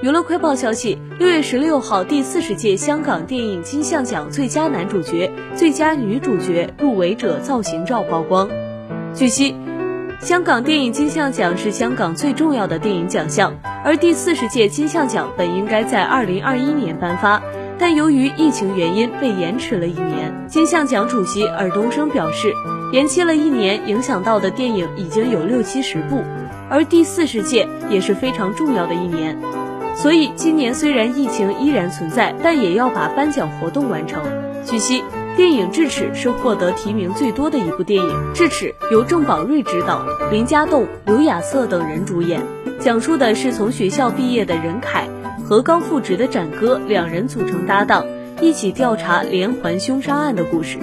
娱乐快报消息，六月十六号，第四十届香港电影金像奖最佳男主角、最佳女主角入围者造型照曝光。据悉，香港电影金像奖是香港最重要的电影奖项，而第四十届金像奖本应该在二零二一年颁发，但由于疫情原因被延迟了一年。金像奖主席尔冬升表示，延期了一年，影响到的电影已经有六七十部，而第四十届也是非常重要的一年。所以今年虽然疫情依然存在，但也要把颁奖活动完成。据悉，电影《智齿》是获得提名最多的一部电影，《智齿》由郑宝瑞执导，林家栋、刘亚瑟等人主演，讲述的是从学校毕业的任凯和刚复职的展哥两人组成搭档，一起调查连环凶杀案的故事。